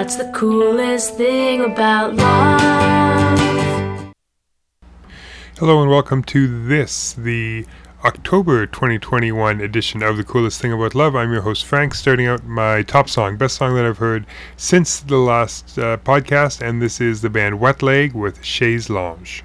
That's the coolest thing about love. Hello, and welcome to this, the October 2021 edition of The Coolest Thing About Love. I'm your host, Frank, starting out my top song, best song that I've heard since the last uh, podcast, and this is the band Wet Leg with Chaise Longue.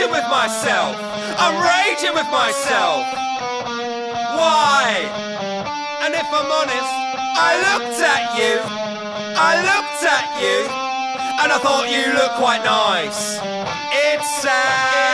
raging with myself. I'm raging with myself. Why? And if I'm honest, I looked at you. I looked at you. And I thought you looked quite nice. It's sad.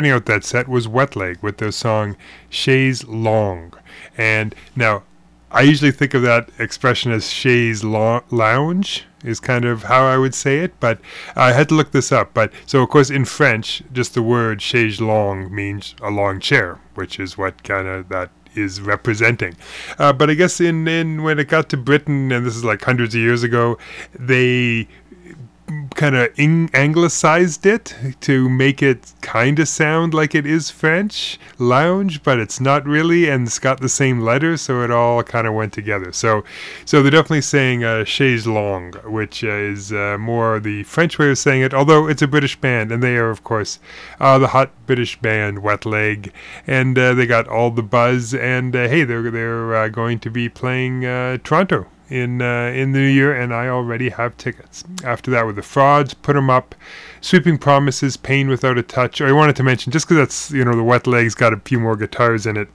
Starting out that set was Wet Leg with their song Chaise Longue. And now, I usually think of that expression as chaise lo- lounge, is kind of how I would say it, but I had to look this up. But so, of course, in French, just the word chaise longue means a long chair, which is what kind of that is representing. Uh, but I guess in, in when it got to Britain, and this is like hundreds of years ago, they kind of anglicized it to make it kind of sound like it is French lounge, but it's not really, and it's got the same letters, so it all kind of went together. So, so they're definitely saying uh, chaise longue, which uh, is uh, more the French way of saying it. Although it's a British band, and they are, of course, uh, the hot British band Wet Leg, and uh, they got all the buzz. And uh, hey, they're they're going to be playing Toronto in uh, in the new year, and I already have tickets. After that, with the frauds, put them up. Sweeping promises, pain without a touch. I wanted to mention just because that's you know the wet legs got a few more guitars in it.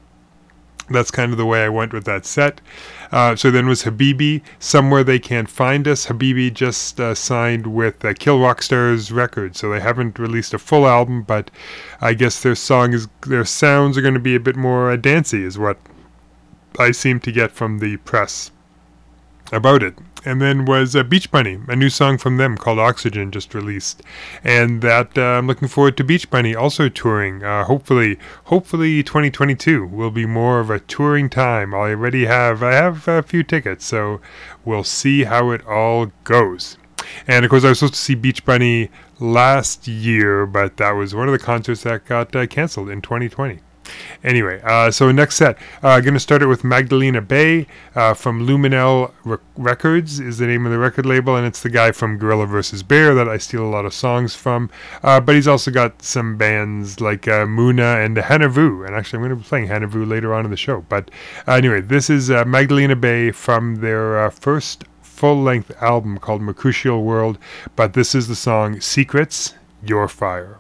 That's kind of the way I went with that set. Uh, so then was Habibi, Somewhere They Can't Find Us. Habibi just uh, signed with uh, Kill Rock Stars Records, so they haven't released a full album, but I guess their song is their sounds are going to be a bit more uh, dancey, is what I seem to get from the press about it. And then was uh, Beach Bunny, a new song from them called Oxygen, just released. And that uh, I'm looking forward to Beach Bunny also touring. Uh, hopefully, hopefully 2022 will be more of a touring time. I already have I have a few tickets, so we'll see how it all goes. And of course, I was supposed to see Beach Bunny last year, but that was one of the concerts that got uh, canceled in 2020. Anyway, uh, so next set, uh, going to start it with Magdalena Bay uh, from Luminelle Re- Records is the name of the record label, and it's the guy from Gorilla vs. Bear that I steal a lot of songs from. Uh, but he's also got some bands like uh, Muna and Hana Vu, and actually I'm going to be playing Hana Vu later on in the show. But uh, anyway, this is Magdalena Bay from their first full-length album called Mercurial World, but this is the song Secrets, Your Fire.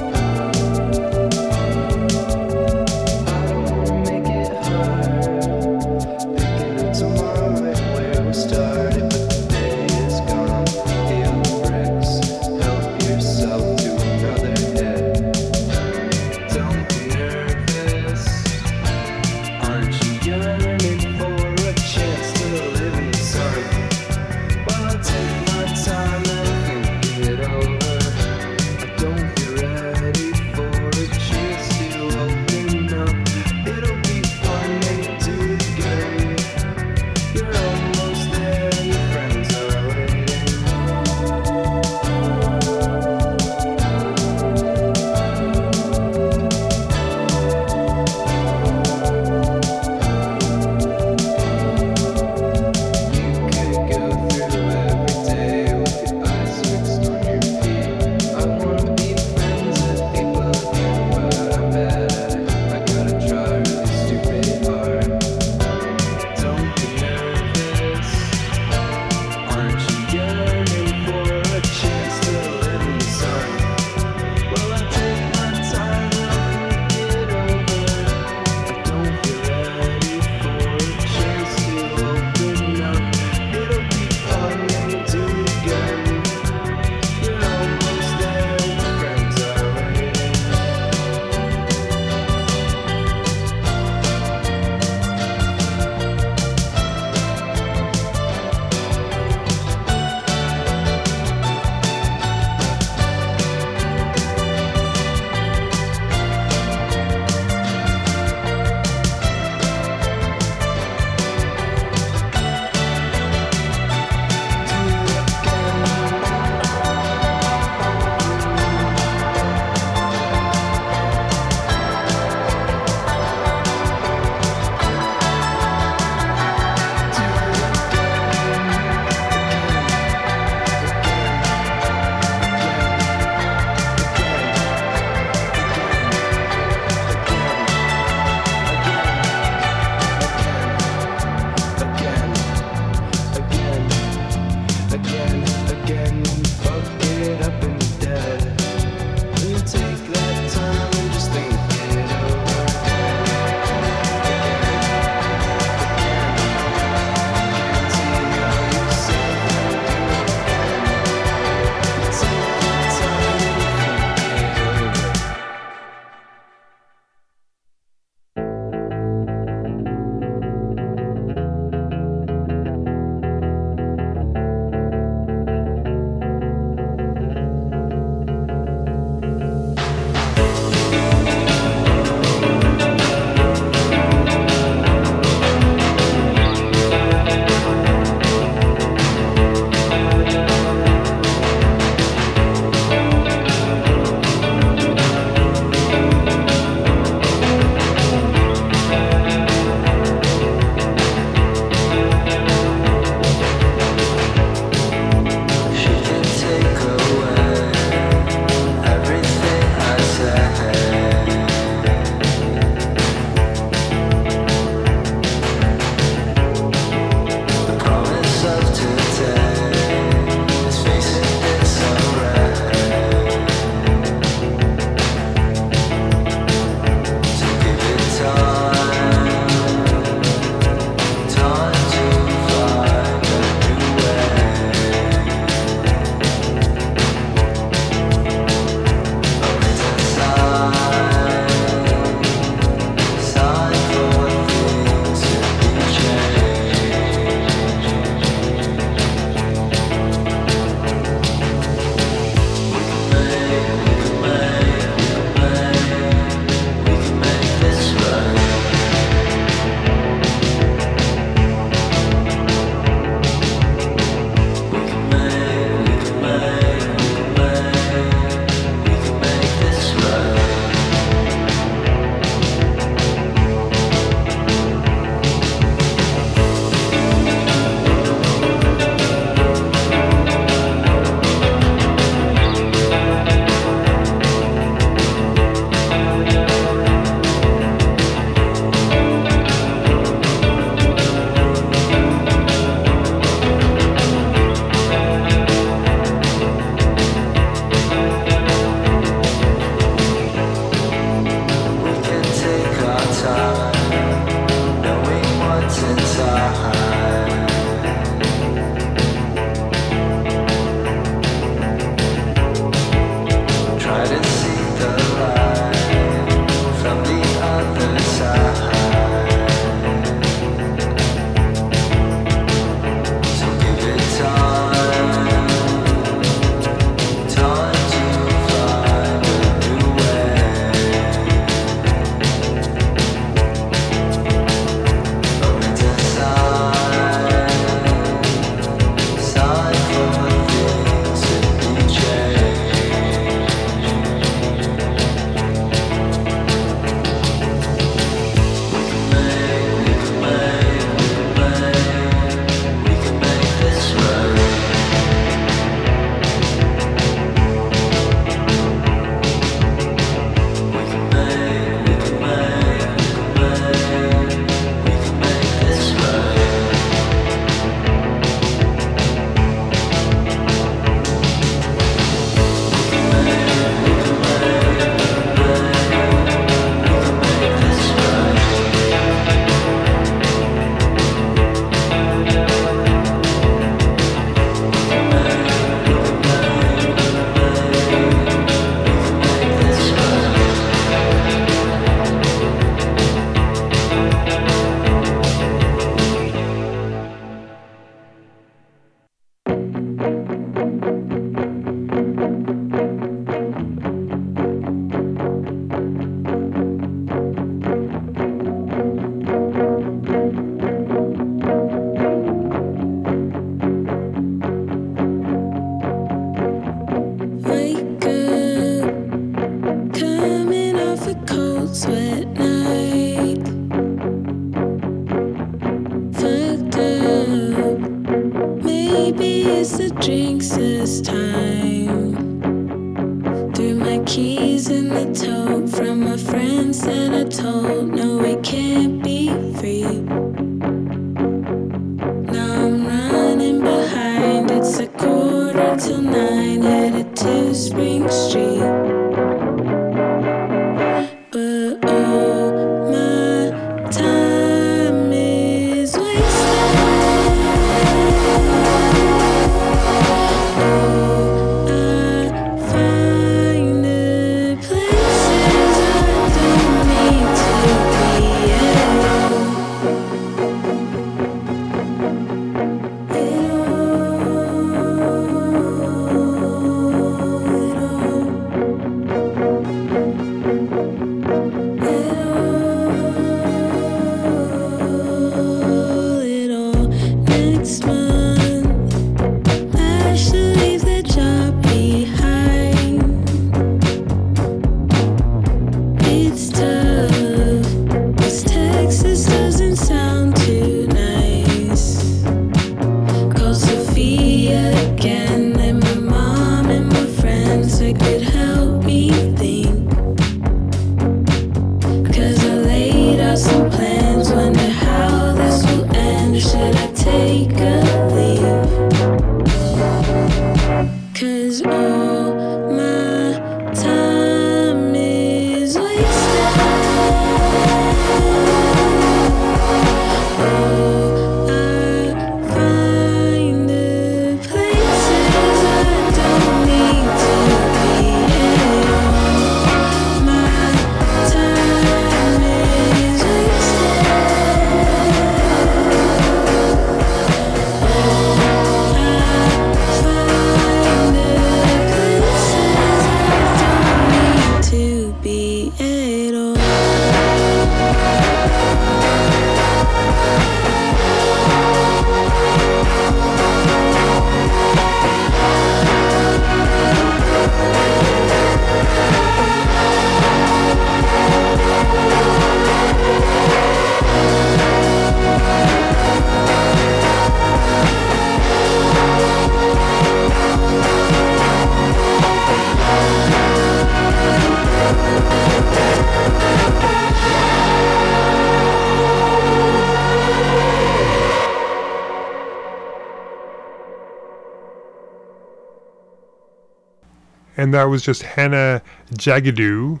And that was just Hannah Jagadoo.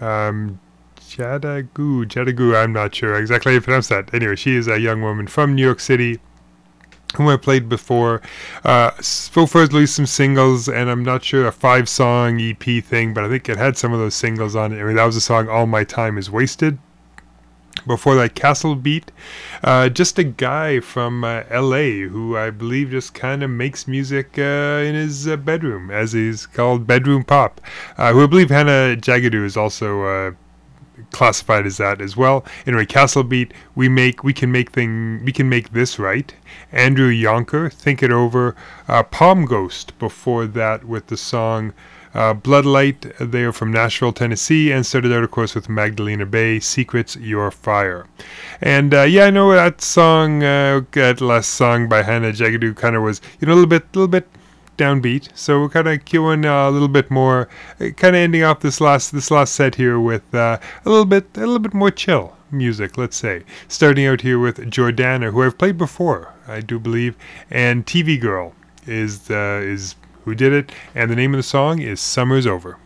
Um, Jadagu, Jadagu, I'm not sure exactly how you pronounce that. Anyway, she is a young woman from New York City whom I played before. Uh, far, released some singles, and I'm not sure a five song EP thing, but I think it had some of those singles on it. I mean, that was the song All My Time Is Wasted. Before that, CASTLEBEAT, uh, just a guy from uh, LA who I believe just kind of makes music uh, in his uh, bedroom, as he's called bedroom pop. Uh, who I believe Hannah Jagadoo is also classified as that as well. Anyway, CASTLEBEAT, we make we can make thing we can make this right. Andrew Younker, Think It Over, Palm Ghost. Before that, with the song. Uh, Bloodlight, they are from Nashville, Tennessee, and started out, of course, with Magdalena Bay, Secrets, Your Fire. And uh, yeah, I know that song, uh, that last song by Hannah Jagadoo kind of was, you know, a little bit, little bit downbeat. So we're kind of queuing uh, a little bit more, kind of ending off this last, this last set here with uh, a little bit, a little bit more chill music, let's say. Starting out here with Jordana, who I've played before, I do believe, and TV Girl is uh, is who did it, and the name of the song is Summer's Over.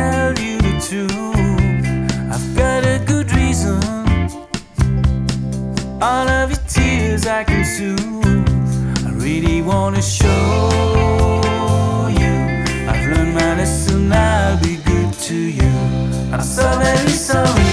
tell you the truth. I've got a good reason. All of your tears I can soothe. I really wanna show you. I've learned my lesson. I'll be good to you. I'm so very sorry.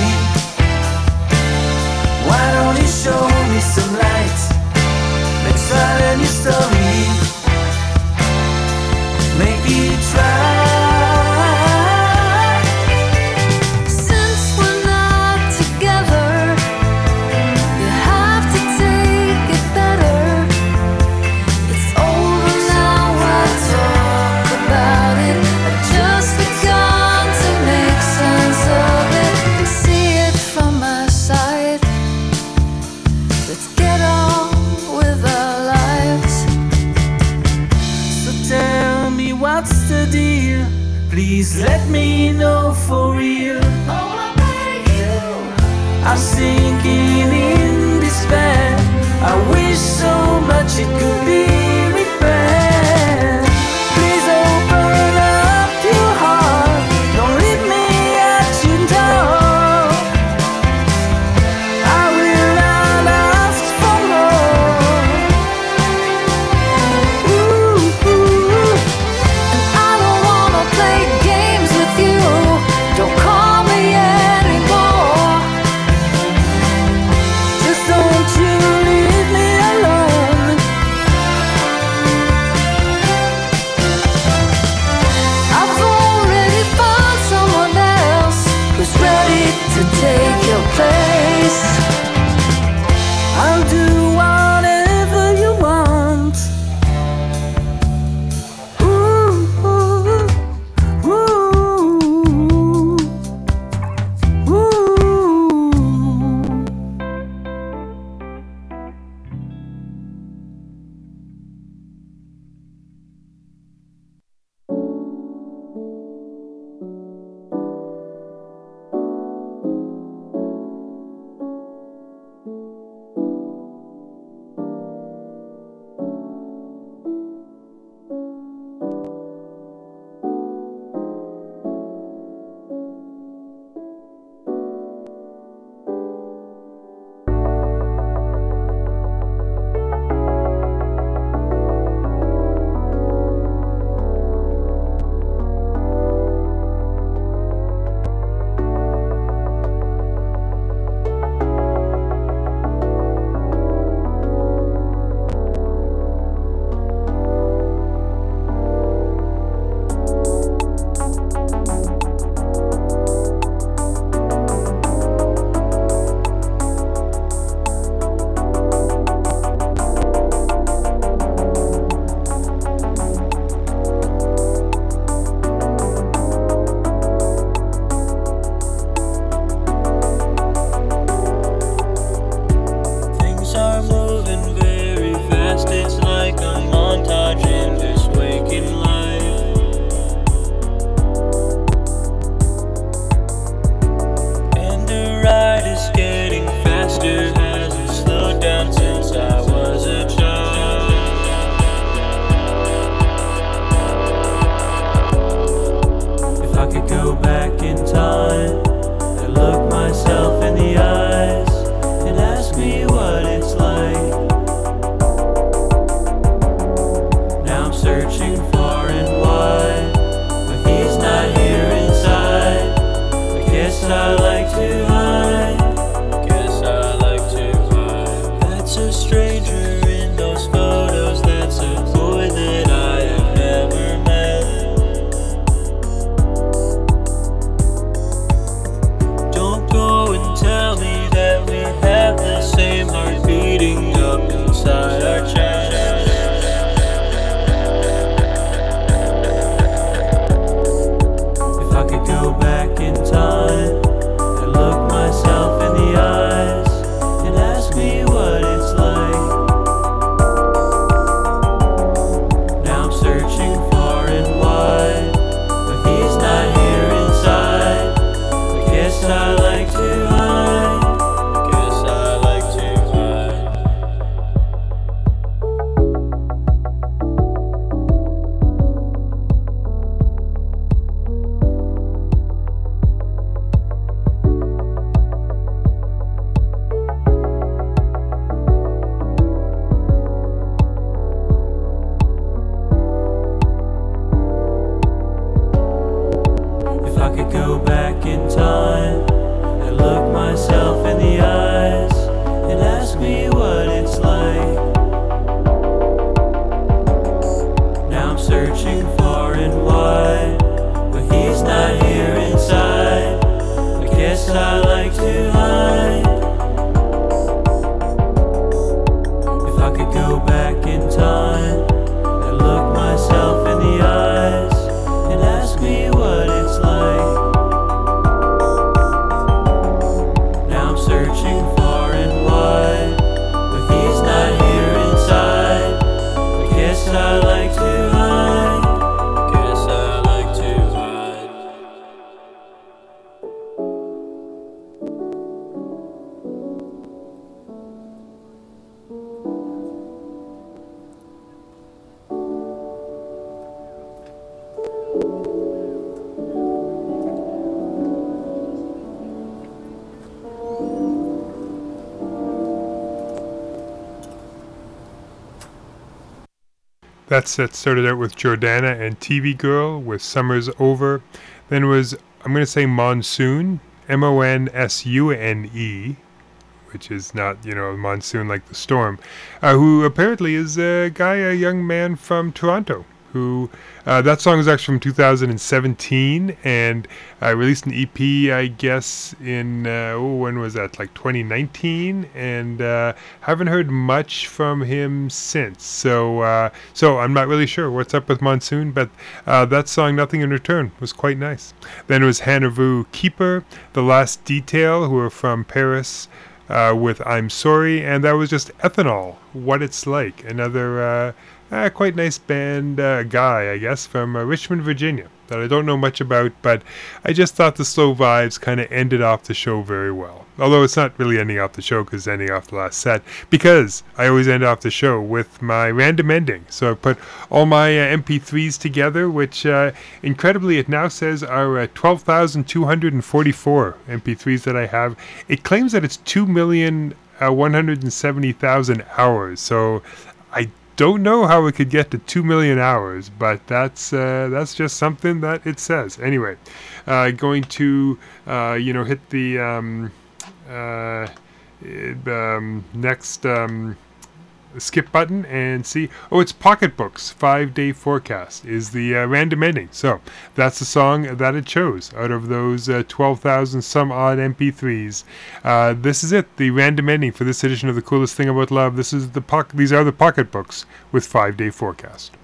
That set started out with Jordana and TV Girl with Summer's Over. Then was, I'm going to say Monsune, M O N S U N E, which is not, you know, monsoon like the storm, uh, who apparently is a guy, a young man from Toronto. Who uh, that song is actually from 2017 and i released an EP, I guess, in uh, oh, when was that? Like 2019, and uh, haven't heard much from him since. So, uh, so I'm not really sure what's up with Monsune, but uh, that song, "Nothing in Return," was quite nice. Then it was Hana Vu Keeper, The Last Detail, who are from Paris. Uh, with I'm Sorry, and that was just Ethanol, What It's Like, another uh, quite nice band uh, guy, I guess, from uh, Richmond, Virginia, that I don't know much about, but I just thought the slow vibes kind of ended off the show very well. Although it's not really ending off the show because it's ending off the last set, because I always end off the show with my random ending. So I put all my uh, MP3s together, which uh, incredibly it now says are uh, 12,244 MP3s that I have. It claims that it's 2 million. Uh, 170,000 hours. So I don't know how it could get to two million hours, but that's uh, that's just something that it says. Anyway, uh, going to uh, you know hit the um, uh, um, next um, skip button and see. Oh, it's Pocketbooks. Five Day Forecast is the uh, random ending. So that's the song that it chose out of those uh, 12,000 some odd MP3s. Uh, this is it, the random ending for this edition of the coolest thing about love. This is the These are the Pocketbooks with Five Day Forecast.